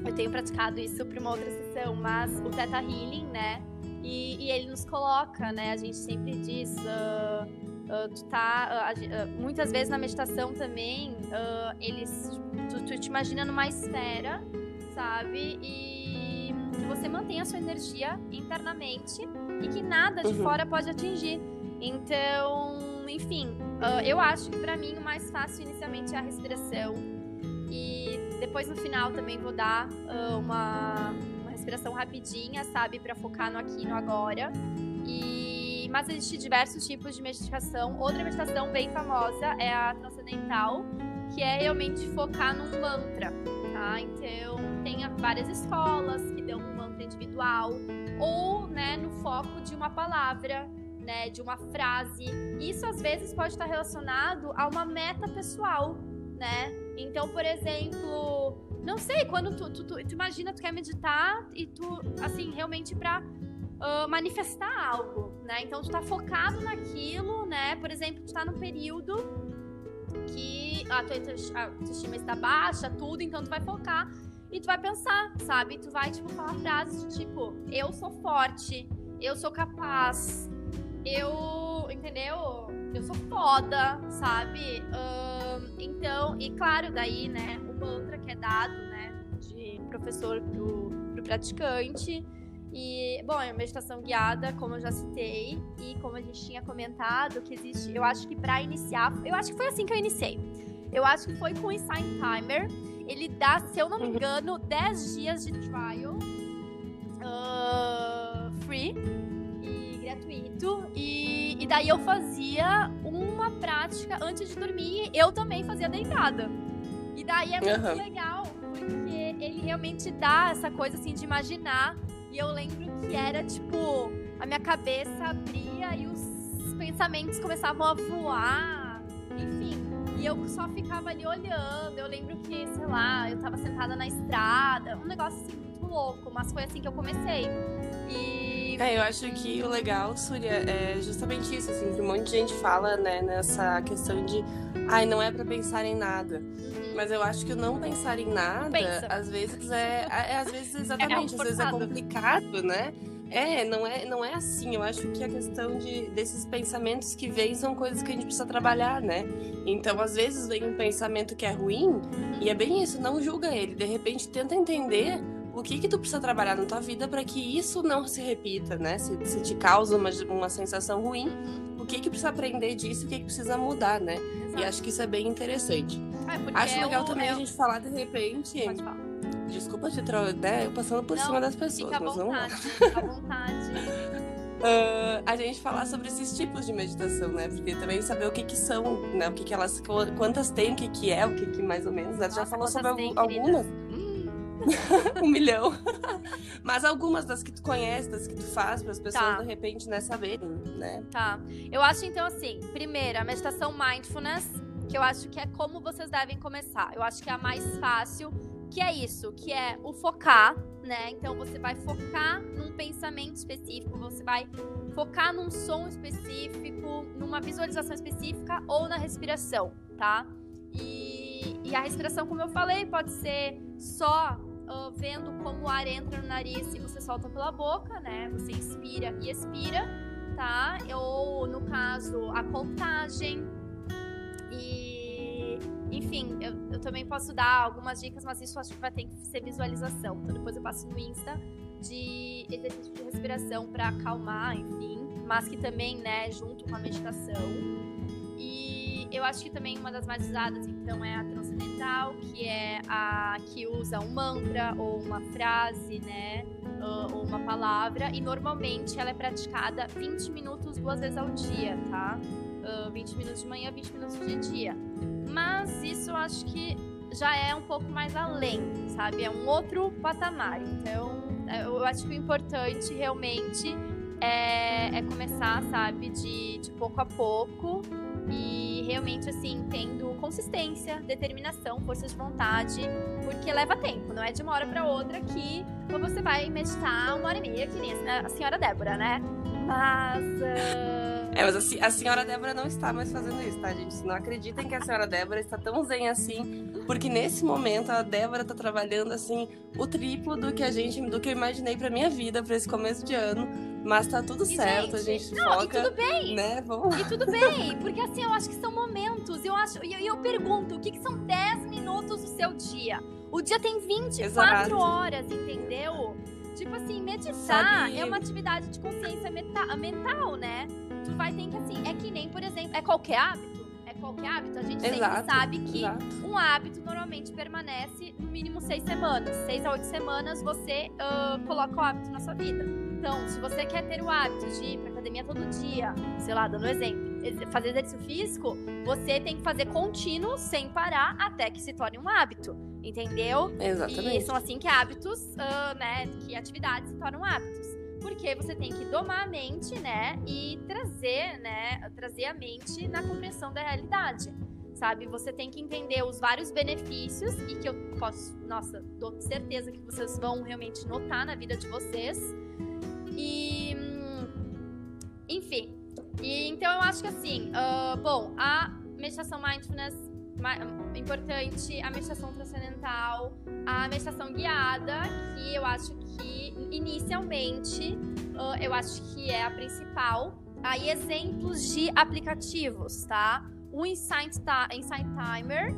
eu tenho praticado isso para uma outra sessão, mas o Theta Healing, né? E, e, ele nos coloca, né? A gente sempre diz. Uh, uh, tu tá. Uh, muitas vezes na meditação também, eles. Tu, tu, te imagina numa esfera, sabe? E que você mantém a sua energia internamente e que nada de uhum. fora pode atingir. Então, enfim, uh, eu acho que para mim o mais fácil inicialmente é a respiração. E depois no final também vou dar uh, uma respiração rapidinha, sabe, para focar no aqui no agora. E mas existem diversos tipos de meditação. Outra meditação bem famosa é a transcendental, que é realmente focar num mantra, tá? Então, tem várias escolas que dão um mantra individual ou né, no foco de uma palavra, né, de uma frase. Isso às vezes pode estar relacionado a uma meta pessoal, né? Então, por exemplo, não sei, quando tu, tu, tu, tu imagina, tu quer meditar e tu, assim, realmente pra uh, manifestar algo, né? Então, tu tá focado naquilo, né? Por exemplo, tu tá num período que a tua autoestima está baixa, tudo, então tu vai focar e tu vai pensar, sabe? Tu vai, tipo, falar frases de tipo, eu sou forte, eu sou capaz, eu. Entendeu? Eu sou foda, sabe? Um, então, e claro, daí, né, o mantra que é dado, né, de professor pro, pro praticante. E, bom, é uma meditação guiada, como eu já citei, e como a gente tinha comentado, que existe, eu acho que para iniciar, eu acho que foi assim que eu iniciei. Eu acho que foi com o Insight Timer, ele dá, se eu não me uhum. engano, 10 dias de trial uh, free gratuito. E, e daí eu fazia uma prática antes de dormir. Eu também fazia deitada. E daí é muito uhum. legal, porque ele realmente dá essa coisa assim de imaginar. E eu lembro que era tipo, a minha cabeça abria e os pensamentos começavam a voar. Enfim, e eu só ficava ali olhando. Eu lembro que, sei lá, eu tava sentada na estrada. Um negócio assim muito louco, mas foi assim que eu comecei. E. É, eu acho que o legal, Surya, é justamente isso, assim, que um monte de gente fala, né, nessa questão de ai, não é para pensar em nada. Uhum. Mas eu acho que o não pensar em nada, Pensa. às vezes é, é. Às vezes, exatamente, é às vezes é complicado, né? É, não é, não é assim. Eu acho que a questão de, desses pensamentos que vêm são coisas que a gente precisa trabalhar, né? Então, às vezes vem um pensamento que é ruim e é bem isso, não julga ele. De repente, tenta entender o que que tu precisa trabalhar na tua vida para que isso não se repita, né? Se, se te causa uma, uma sensação ruim, o que que precisa aprender disso, o que que precisa mudar, né? Exato. E acho que isso é bem interessante. É, acho legal eu, também eu... a gente falar de repente. Pode falar Desculpa te trocar, né? Eu passando por não, cima das pessoas. Fica à vontade, fica à vontade. Uh, a gente falar sobre esses tipos de meditação, né? Porque também saber o que que são, né? O que que elas, quantas tem, o que que é, o que que mais ou menos. Né? Nossa, já falou sobre tem, algumas. Hum. um milhão. Mas algumas das que tu conhece, das que tu faz, para as pessoas tá. de repente né, saberem, né? Tá. Eu acho então assim, primeiro, a meditação mindfulness, que eu acho que é como vocês devem começar. Eu acho que é a mais fácil, que é isso, que é o focar, né? Então você vai focar num pensamento específico, você vai focar num som específico, numa visualização específica ou na respiração, tá? E, e a respiração, como eu falei, pode ser só uh, vendo como o ar entra no nariz e você solta pela boca, né? Você inspira e expira, tá? Ou, no caso, a contagem. E, enfim, eu, eu também posso dar algumas dicas, mas isso acho que vai ter que ser visualização. Então, depois eu passo no Insta de exercício de respiração para acalmar, enfim, mas que também, né, junto com a meditação. E eu acho que também uma das mais usadas, então, é a transcendental, que é a que usa um mantra ou uma frase, né? Ou uma palavra. E normalmente ela é praticada 20 minutos duas vezes ao dia, tá? 20 minutos de manhã, 20 minutos de dia. Mas isso eu acho que já é um pouco mais além, sabe? É um outro patamar. Então, eu acho que o importante realmente é, é começar, sabe, de, de pouco a pouco e realmente, assim, tendo consistência, determinação, força de vontade, porque leva tempo, não é de uma hora para outra que você vai meditar uma hora e meia, que nem a senhora Débora, né? Mas. Uh... É, mas a, a, senhora Débora não está mais fazendo isso, tá, gente? Não acreditem que a senhora Débora está tão zen assim, porque nesse momento a Débora está trabalhando assim o triplo do que a gente, do que eu imaginei para minha vida para esse começo de ano mas tá tudo e, certo, gente, a gente não, foca. E tudo bem. Né? Vamos... E tudo bem, porque assim, eu acho que são momentos. Eu acho, e eu, eu, pergunto, o que, que são 10 minutos do seu dia? O dia tem 24 Exato. horas, entendeu? Tipo assim, meditar Sabe... é uma atividade de consciência meta, mental, né? Tu vai ter que, assim, é que nem, por exemplo, é qualquer hábito. É qualquer hábito. A gente Exato. sempre sabe que Exato. um hábito normalmente permanece no mínimo seis semanas. Seis a oito semanas você uh, coloca o hábito na sua vida. Então, se você quer ter o hábito de ir pra academia todo dia, sei lá, dando exemplo, fazer exercício físico, você tem que fazer contínuo, sem parar, até que se torne um hábito. Entendeu? Exatamente. E são assim que hábitos, uh, né? Que atividades se tornam hábitos. Porque você tem que domar a mente, né? E trazer, né? Trazer a mente na compreensão da realidade sabe? Você tem que entender os vários benefícios e que eu posso, nossa, dou certeza que vocês vão realmente notar na vida de vocês. E. Enfim. E, então eu acho que assim, uh, bom, a meditação mindfulness importante, a meditação transcendental, a meditação guiada, que eu acho que inicialmente eu acho que é a principal. Aí exemplos de aplicativos, tá? O Insight, Insight Timer,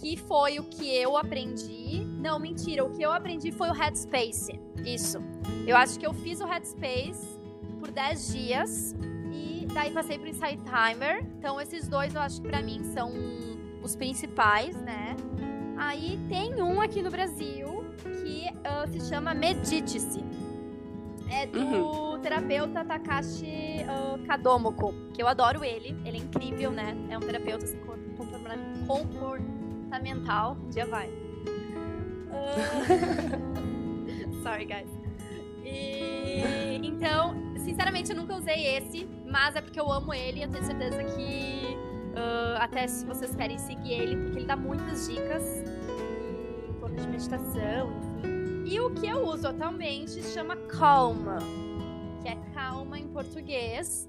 que foi o que eu aprendi. Não, mentira, o que eu aprendi foi o Headspace. Isso. Eu acho que eu fiz o Headspace por 10 dias daí passei pro Insight Timer. Então esses dois eu acho que para mim são os principais, né? Aí tem um aqui no Brasil que uh, se chama Medite-se. É do uhum. terapeuta Takashi uh, Kadomoko, que eu adoro ele. Ele é incrível, né? É um terapeuta assim, comportamental. Um dia vai. Uh... Sorry, guys. E, então, sinceramente, eu nunca usei esse, mas é porque eu amo ele e eu tenho certeza que uh, até se vocês querem seguir ele, porque ele dá muitas dicas em torno de meditação, enfim. E o que eu uso atualmente chama Calma, que é calma em português,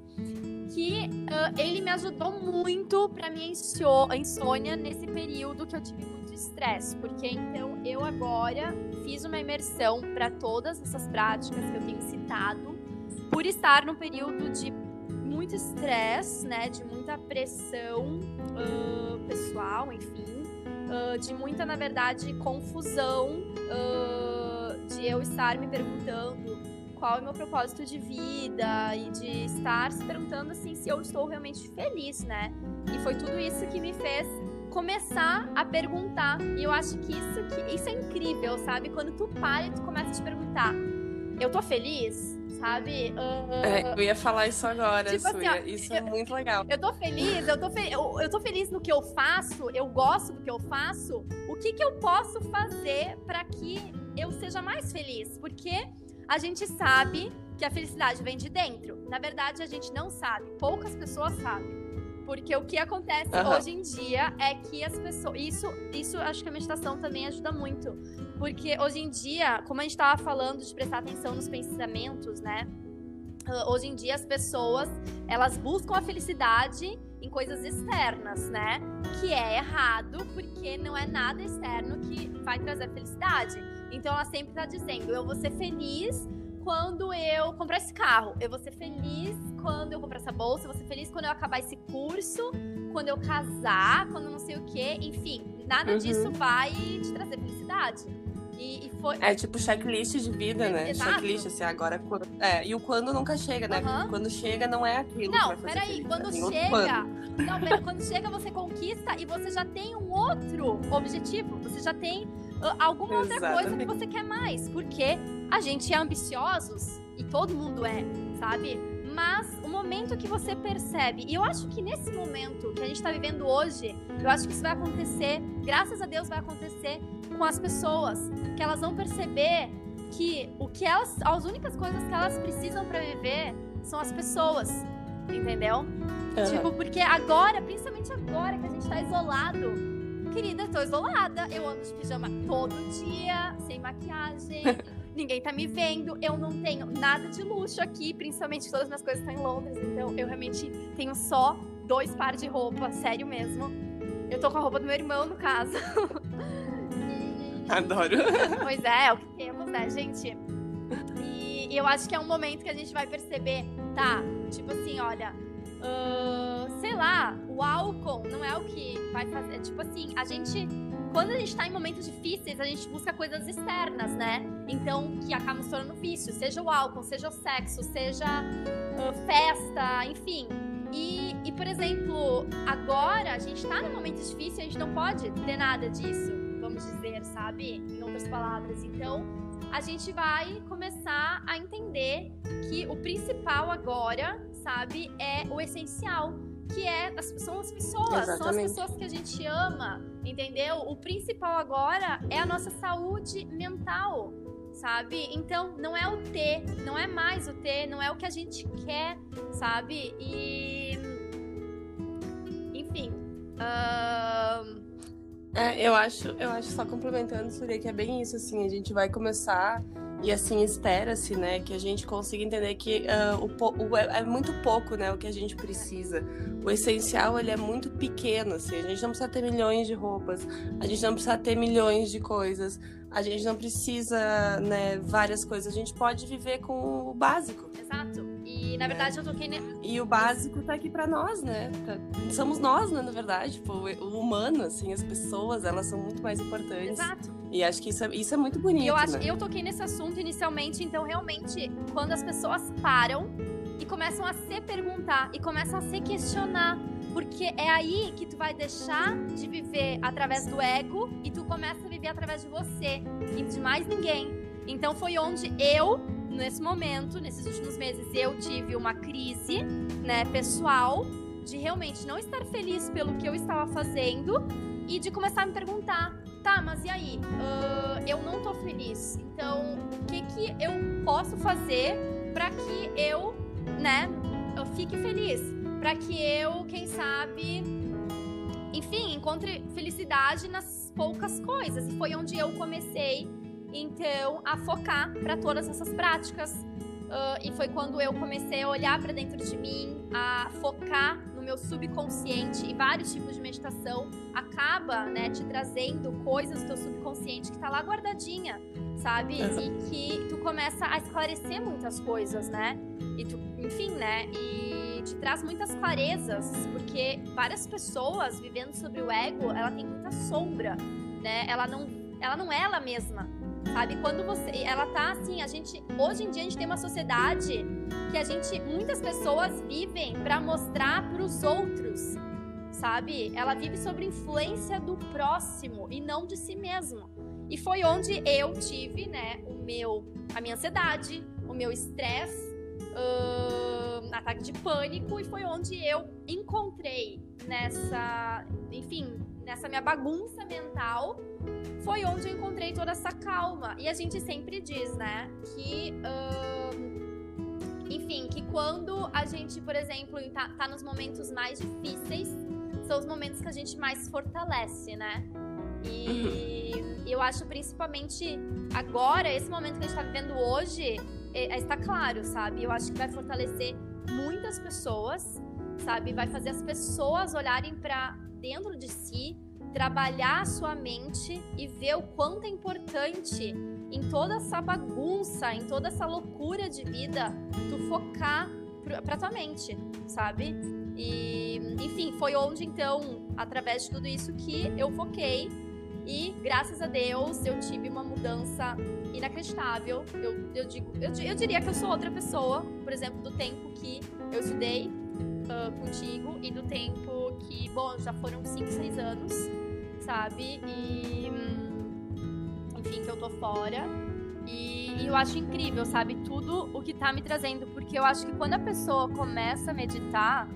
que uh, ele me ajudou muito para minha insônia nesse período que eu tive muito estresse, porque então eu agora fiz uma imersão para todas essas práticas que eu tenho citado, por estar num período de muito estresse, né, de muita pressão uh, pessoal, enfim, uh, de muita, na verdade, confusão, uh, de eu estar me perguntando qual é o meu propósito de vida e de estar se perguntando assim se eu estou realmente feliz, né? E foi tudo isso que me fez começar a perguntar. E eu acho que isso, que, isso é incrível, sabe? Quando tu para e tu começa a te perguntar, eu tô feliz? Sabe? Uh, é, eu ia falar isso agora, tipo assim, ó, isso é muito legal. Eu tô feliz, eu tô, fe eu, eu tô feliz no que eu faço, eu gosto do que eu faço. O que que eu posso fazer para que eu seja mais feliz? Porque a gente sabe que a felicidade vem de dentro. Na verdade, a gente não sabe, poucas pessoas sabem. Porque o que acontece uhum. hoje em dia é que as pessoas. Isso, isso acho que a meditação também ajuda muito. Porque hoje em dia, como a gente estava falando de prestar atenção nos pensamentos, né? Hoje em dia as pessoas elas buscam a felicidade em coisas externas, né? Que é errado, porque não é nada externo que vai trazer felicidade. Então ela sempre está dizendo: eu vou ser feliz quando eu comprar esse carro, eu vou ser feliz quando eu comprar essa bolsa, eu vou ser feliz quando eu acabar esse curso, quando eu casar, quando não sei o quê, enfim, nada uhum. disso vai te trazer felicidade. E, e foi... É tipo checklist de vida, né? Exato. Checklist, assim, agora. É, e o quando nunca chega, né? Uhum. Quando chega não é aquilo. Não, peraí, quando chega. Não, pera, quando chega você conquista e você já tem um outro objetivo. Você já tem alguma outra coisa que você quer mais. Porque a gente é ambiciosos e todo mundo é, sabe? Mas o momento que você percebe, e eu acho que nesse momento que a gente está vivendo hoje, eu acho que isso vai acontecer, graças a Deus vai acontecer com as pessoas, que elas vão perceber que o que elas, as únicas coisas que elas precisam para viver são as pessoas, entendeu? Uhum. Tipo, porque agora, principalmente agora que a gente tá isolado, querida, tô isolada. Eu ando de pijama todo dia, sem maquiagem. ninguém tá me vendo. Eu não tenho nada de luxo aqui, principalmente todas as minhas coisas estão em Londres. Então eu realmente tenho só dois pares de roupa, sério mesmo. Eu tô com a roupa do meu irmão, no caso. Adoro. Pois é, é o que temos, né, gente? E eu acho que é um momento que a gente vai perceber, tá? Tipo assim, olha, Uh, sei lá, o álcool não é o que vai fazer. Tipo assim, a gente. Quando a gente tá em momentos difíceis, a gente busca coisas externas, né? Então, que acabam se tornando vício. Seja o álcool, seja o sexo, seja uh, festa, enfim. E, e, por exemplo, agora a gente tá num momento difícil, a gente não pode ter nada disso, vamos dizer, sabe? Em outras palavras. Então, a gente vai começar a entender que o principal agora sabe, é o essencial, que é são as pessoas, Exatamente. são as pessoas que a gente ama, entendeu? O principal agora é a nossa saúde mental, sabe? Então, não é o ter, não é mais o ter, não é o que a gente quer, sabe? E. Enfim. Uh... É, eu acho, eu acho só complementando, Surya, que é bem isso, assim, a gente vai começar e assim espera-se, né, que a gente consiga entender que uh, o, o, é, é muito pouco, né, o que a gente precisa. O essencial ele é muito pequeno, assim. A gente não precisa ter milhões de roupas, a gente não precisa ter milhões de coisas, a gente não precisa, né, várias coisas. A gente pode viver com o básico. Exato. E na verdade eu toquei. Ne... E o básico tá aqui para nós, né? Tá... Somos nós, né, na verdade. Tipo, o humano, assim, as pessoas, elas são muito mais importantes. Exato. E acho que isso é, isso é muito bonito. E eu acho né? eu toquei nesse assunto inicialmente, então realmente, quando as pessoas param e começam a se perguntar e começam a se questionar. Porque é aí que tu vai deixar de viver através do ego e tu começa a viver através de você e de mais ninguém. Então foi onde eu, nesse momento, nesses últimos meses, eu tive uma crise, né, pessoal, de realmente não estar feliz pelo que eu estava fazendo e de começar a me perguntar, tá, mas e aí? Uh, eu não tô feliz. Então, o que que eu posso fazer para que eu, né, eu fique feliz? Para que eu, quem sabe, enfim, encontre felicidade nas poucas coisas. E foi onde eu comecei então a focar para todas essas práticas. Uh, e foi quando eu comecei a olhar para dentro de mim, a focar meu subconsciente e vários tipos de meditação acaba, né, te trazendo coisas do teu subconsciente que tá lá guardadinha, sabe? E que tu começa a esclarecer muitas coisas, né? E tu, enfim, né? E te traz muitas clarezas, porque várias pessoas vivendo sobre o ego, ela tem muita sombra, né? Ela não, ela não é ela mesma sabe? Quando você, ela tá assim, a gente, hoje em dia a gente tem uma sociedade que a gente, muitas pessoas vivem para mostrar para os outros, sabe? Ela vive sob influência do próximo e não de si mesmo. E foi onde eu tive, né, o meu, a minha ansiedade, o meu estresse uh, ataque de pânico e foi onde eu encontrei nessa, enfim, nessa minha bagunça mental, foi onde eu encontrei toda essa calma. E a gente sempre diz, né, que uh, enfim, que quando a gente, por exemplo, tá, tá nos momentos mais difíceis, são os momentos que a gente mais fortalece, né? E uhum. eu acho principalmente agora, esse momento que a gente tá vivendo hoje, é, é, está claro, sabe? Eu acho que vai fortalecer muitas pessoas, sabe? Vai fazer as pessoas olharem para dentro de si, trabalhar a sua mente e ver o quanto é importante em toda essa bagunça, em toda essa loucura de vida, tu focar pra tua mente, sabe? E, enfim, foi onde então, através de tudo isso, que eu foquei e graças a Deus eu tive uma mudança inacreditável. Eu, eu, digo, eu, eu diria que eu sou outra pessoa, por exemplo, do tempo que eu estudei uh, contigo e do tempo que, bom, já foram 5, 6 anos, sabe? E. Enfim, que eu tô fora. E, e, eu acho incrível, sabe? Tudo o que tá me trazendo. Porque eu acho que quando a pessoa começa a meditar,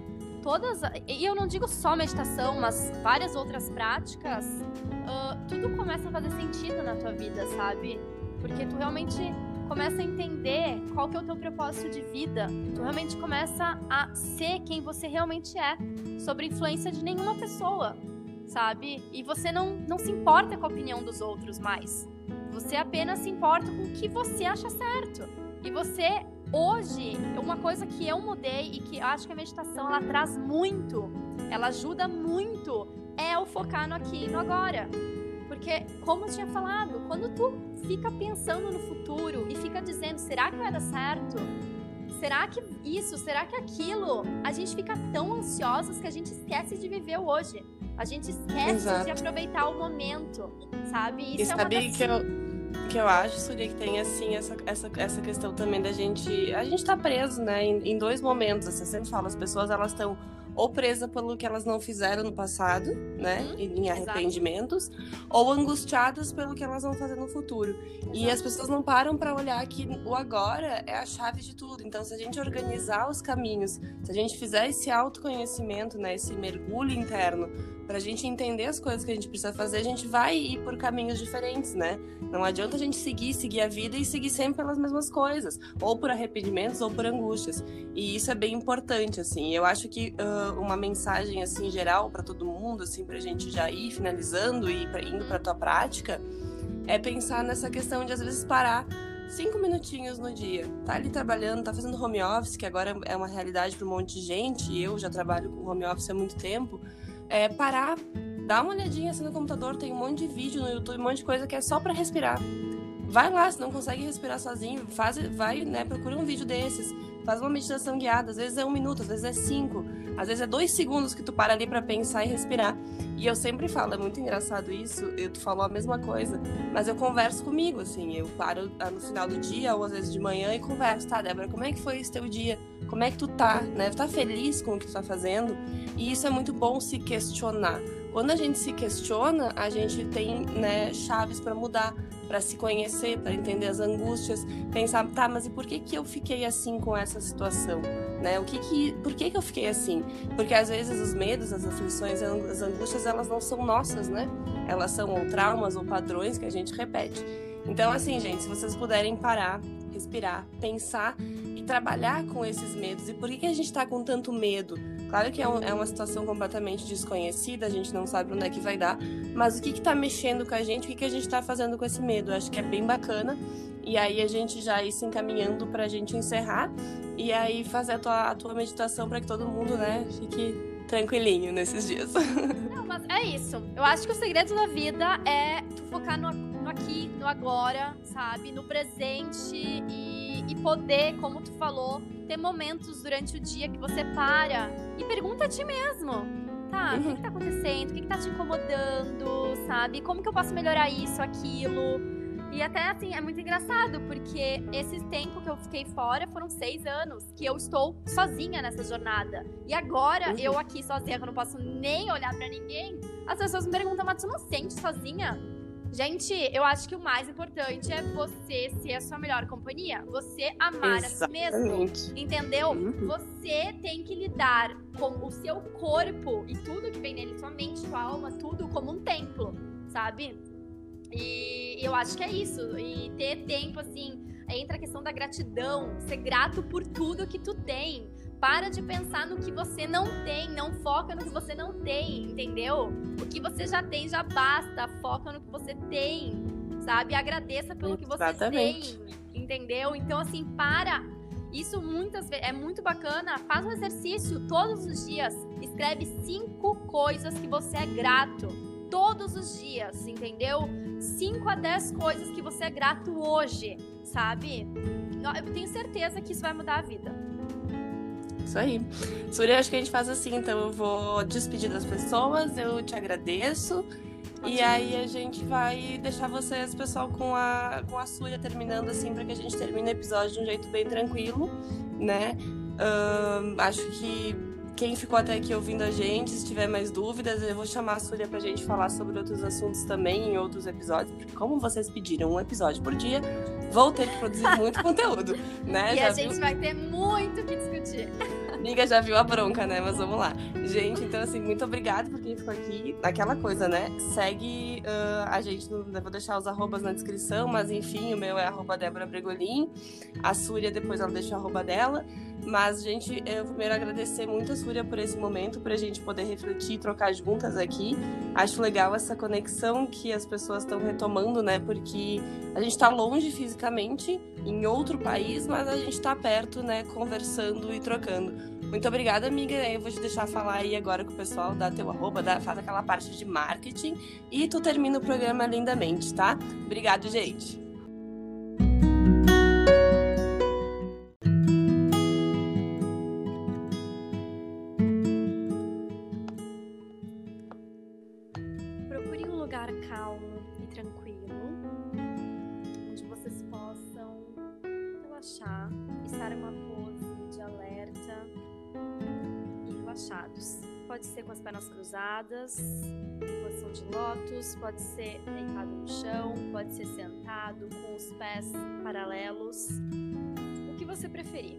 todas. E eu não digo só meditação, mas várias outras práticas, uh, tudo começa a fazer sentido na tua vida, sabe? Porque tu realmente começa a entender qual que é o teu propósito de vida. Tu realmente começa a ser quem você realmente é, sobre influência de nenhuma pessoa, sabe? E você não, não se importa com a opinião dos outros mais. Você apenas se importa com o que você acha certo. E você hoje, uma coisa que eu mudei e que acho que a meditação ela traz muito, ela ajuda muito, é o focar no aqui e no agora. Porque, como eu tinha falado, quando tu fica pensando no futuro e fica dizendo, será que vai dar certo? Será que isso? Será que aquilo? A gente fica tão ansiosos que a gente esquece de viver o hoje. A gente esquece Exato. de aproveitar o momento, sabe? Isso e é sabe das... que eu que eu acho, Surya, que tem assim essa, essa, essa questão também da gente. A gente tá preso, né? Em, em dois momentos. Assim, eu sempre falo, as pessoas elas estão ou presa pelo que elas não fizeram no passado, né, uhum, em arrependimentos, exato. ou angustiadas pelo que elas vão fazer no futuro. Exato. E as pessoas não param para olhar que o agora é a chave de tudo. Então, se a gente organizar os caminhos, se a gente fizer esse autoconhecimento, né, esse mergulho interno, para a gente entender as coisas que a gente precisa fazer, a gente vai ir por caminhos diferentes, né? Não adianta a gente seguir, seguir a vida e seguir sempre pelas mesmas coisas, ou por arrependimentos ou por angústias. E isso é bem importante, assim. Eu acho que uh, uma mensagem assim geral para todo mundo, assim, para a gente já ir finalizando e pra, indo para tua prática, é pensar nessa questão de às vezes parar cinco minutinhos no dia. Tá ali trabalhando, tá fazendo home office, que agora é uma realidade para um monte de gente. E eu já trabalho com home office há muito tempo. É parar, dar uma olhadinha assim no computador, tem um monte de vídeo no YouTube, um monte de coisa que é só para respirar. Vai lá, se não consegue respirar sozinho, faz, vai, né, procura um vídeo desses Faz uma meditação guiada, às vezes é um minuto, às vezes é cinco, às vezes é dois segundos que tu para ali para pensar e respirar. E eu sempre falo, é muito engraçado isso, eu, tu falou a mesma coisa, mas eu converso comigo, assim, eu paro ah, no final do dia ou às vezes de manhã e converso, tá, Débora, como é que foi esse teu dia? Como é que tu tá, né? Tu tá feliz com o que tu tá fazendo? E isso é muito bom se questionar. Quando a gente se questiona, a gente tem né, chaves para mudar para se conhecer, para entender as angústias, pensar, tá, mas e por que que eu fiquei assim com essa situação? Né? O que que, por que que eu fiquei assim? Porque às vezes os medos, as aflições, as angústias, elas não são nossas, né? Elas são ou traumas ou padrões que a gente repete. Então, assim, gente, se vocês puderem parar, respirar, pensar e trabalhar com esses medos. E por que, que a gente está com tanto medo? Claro que é, um, é, uma situação completamente desconhecida, a gente não sabe onde é que vai dar, mas o que está mexendo com a gente, o que, que a gente está fazendo com esse medo? Eu acho que é bem bacana. E aí a gente já ir se encaminhando para a gente encerrar e aí fazer a tua, a tua meditação para que todo mundo, né, fique tranquilinho nesses dias. Não, mas é isso. Eu acho que o segredo da vida é tu focar no, aqui, no agora, sabe? No presente e, e poder, como tu falou, ter momentos durante o dia que você para e pergunta a ti mesmo. Tá, o que, que tá acontecendo? O que, que tá te incomodando, sabe? Como que eu posso melhorar isso, aquilo? E até assim, é muito engraçado, porque esse tempo que eu fiquei fora foram seis anos que eu estou sozinha nessa jornada. E agora, uhum. eu aqui sozinha, que eu não posso nem olhar para ninguém, as pessoas me perguntam, mas tu não sente sozinha? Gente, eu acho que o mais importante é você ser a sua melhor companhia. Você amar Exatamente. a si mesmo. Entendeu? Uhum. Você tem que lidar com o seu corpo e tudo que vem nele, sua mente, sua alma, tudo como um templo, sabe? E eu acho que é isso. E ter tempo, assim, entra a questão da gratidão, ser grato por tudo que tu tem. Para de pensar no que você não tem, não foca no que você não tem, entendeu? O que você já tem já basta, foca no que você tem, sabe? Agradeça pelo que você Exatamente. tem, entendeu? Então, assim, para. Isso muitas vezes é muito bacana. Faz um exercício todos os dias. Escreve cinco coisas que você é grato. Todos os dias, entendeu? 5 a 10 coisas que você é grato hoje, sabe? Eu tenho certeza que isso vai mudar a vida. Isso aí. Surya, acho que a gente faz assim, então eu vou despedir das pessoas, eu te agradeço. E aí a gente vai deixar vocês, pessoal, com a, com a Surya terminando assim, para que a gente termine o episódio de um jeito bem tranquilo, né? Acho que quem ficou até aqui ouvindo a gente, se tiver mais dúvidas, eu vou chamar a Súria pra gente falar sobre outros assuntos também em outros episódios, porque como vocês pediram um episódio por dia, vou ter que produzir muito conteúdo, né? E Já a gente viu? vai ter muito o que discutir. Amiga já viu a bronca, né? Mas vamos lá. Gente, então assim, muito obrigada por quem ficou aqui. Aquela coisa, né? Segue uh, a gente, vou deixar os arrobas na descrição, mas enfim, o meu é arroba Débora Bregolin. A Súria, depois ela deixa o arroba dela. Mas, gente, eu primeiro agradecer muito a Súria por esse momento, para a gente poder refletir e trocar juntas aqui. Acho legal essa conexão que as pessoas estão retomando, né? Porque a gente está longe fisicamente, em outro país, mas a gente está perto, né? Conversando e trocando. Muito obrigada, amiga. Eu vou te deixar falar aí agora com o pessoal, dá teu arroba, faz aquela parte de marketing e tu termina o programa lindamente, tá? Obrigado, gente. Pode ser com as pernas cruzadas, em posição de lótus, pode ser deitado no chão, pode ser sentado com os pés paralelos, o que você preferir.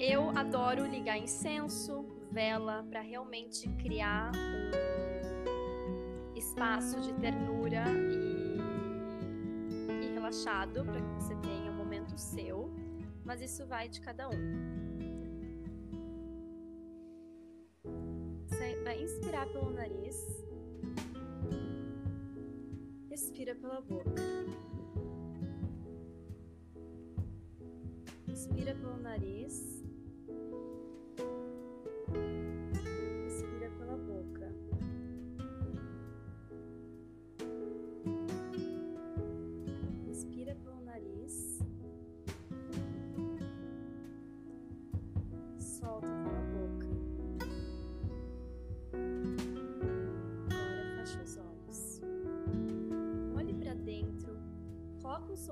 Eu adoro ligar incenso, vela, para realmente criar um espaço de ternura e, e relaxado para que você tenha um momento seu, mas isso vai de cada um. Vai inspirar pelo nariz, expira pela boca. Inspira pelo nariz,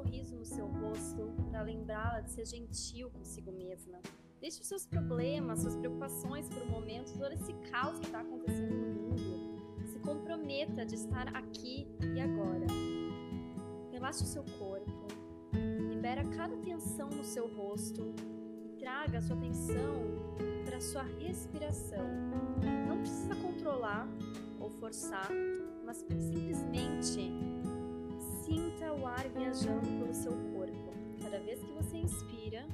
sorriso no seu rosto para lembrá-la de ser gentil consigo mesma. Deixe os seus problemas, suas preocupações por um momento, todo esse caos que está acontecendo no mundo. Se comprometa de estar aqui e agora. Relaxe o seu corpo, libera cada tensão no seu rosto e traga a sua atenção para a sua respiração. Não precisa controlar ou forçar, mas simplesmente Sinta o ar viajando pelo seu corpo. Cada vez que você inspira,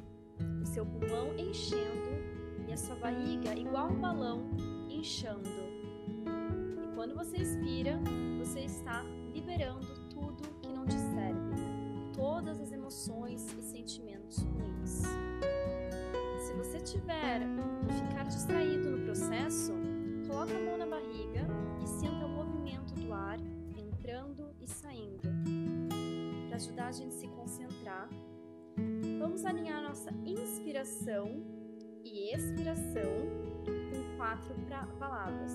o seu pulmão enchendo e a sua barriga, igual um balão, inchando. E quando você expira, você está liberando tudo que não te serve, todas as emoções e sentimentos ruins. Se você tiver ficar distraído no processo, coloque a mão na barriga e sinta o movimento do ar entrando e saindo ajudar a gente a se concentrar. Vamos alinhar nossa inspiração e expiração com quatro palavras.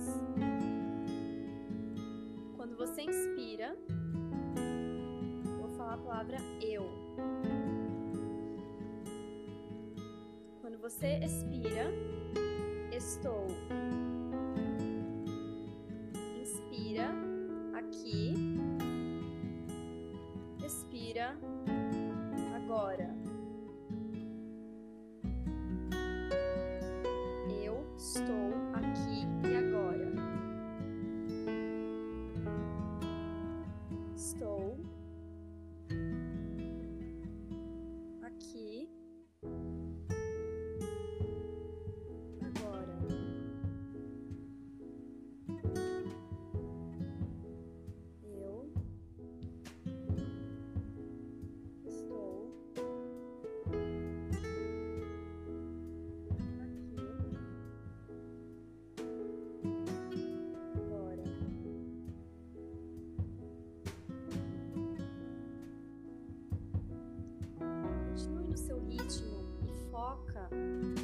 Quando você inspira, vou falar a palavra eu. Quando você expira, estou.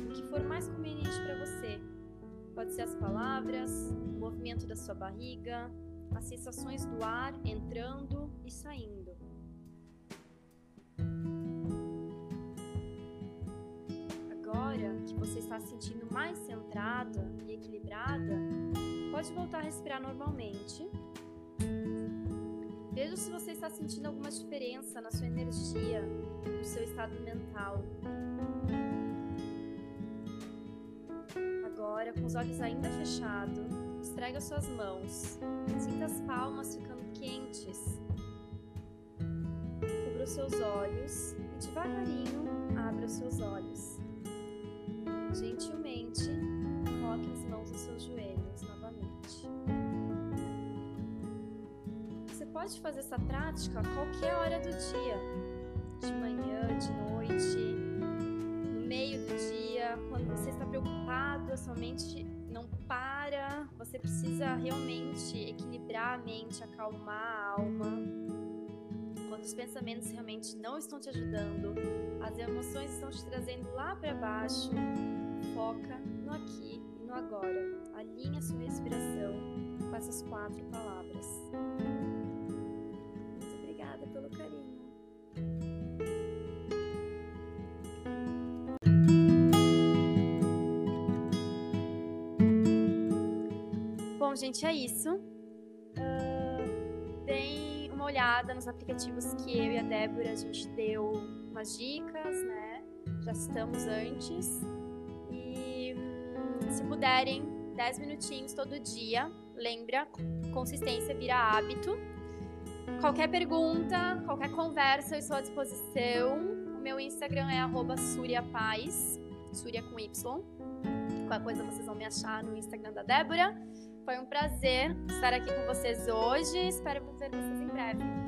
No que for mais conveniente para você. Pode ser as palavras, o movimento da sua barriga, as sensações do ar entrando e saindo. Agora que você está se sentindo mais centrada e equilibrada, pode voltar a respirar normalmente. Veja se você está sentindo alguma diferença na sua energia, no seu estado mental. Agora, com os olhos ainda fechados, esfrega suas mãos. Sinta as palmas ficando quentes. Cubra os seus olhos e devagarinho abra os seus olhos. Gentilmente, coloque as mãos nos seus joelhos novamente. Você pode fazer essa prática a qualquer hora do dia, de manhã, de noite, quando você está preocupado, a sua mente não para, você precisa realmente equilibrar a mente, acalmar a alma. Quando os pensamentos realmente não estão te ajudando, as emoções estão te trazendo lá para baixo, foca no aqui e no agora. Alinhe a sua respiração com essas quatro palavras. Muito obrigada pelo carinho. Bom, gente, é isso. Uh, deem uma olhada nos aplicativos que eu e a Débora a gente deu umas dicas, né? Já estamos antes. E hum, se puderem, 10 minutinhos todo dia. Lembra, consistência vira hábito. Qualquer pergunta, qualquer conversa, eu estou à disposição. O meu Instagram é suriapaz, Súria com Y. Qualquer coisa vocês vão me achar no Instagram da Débora. Foi um prazer estar aqui com vocês hoje. Espero ver vocês em breve.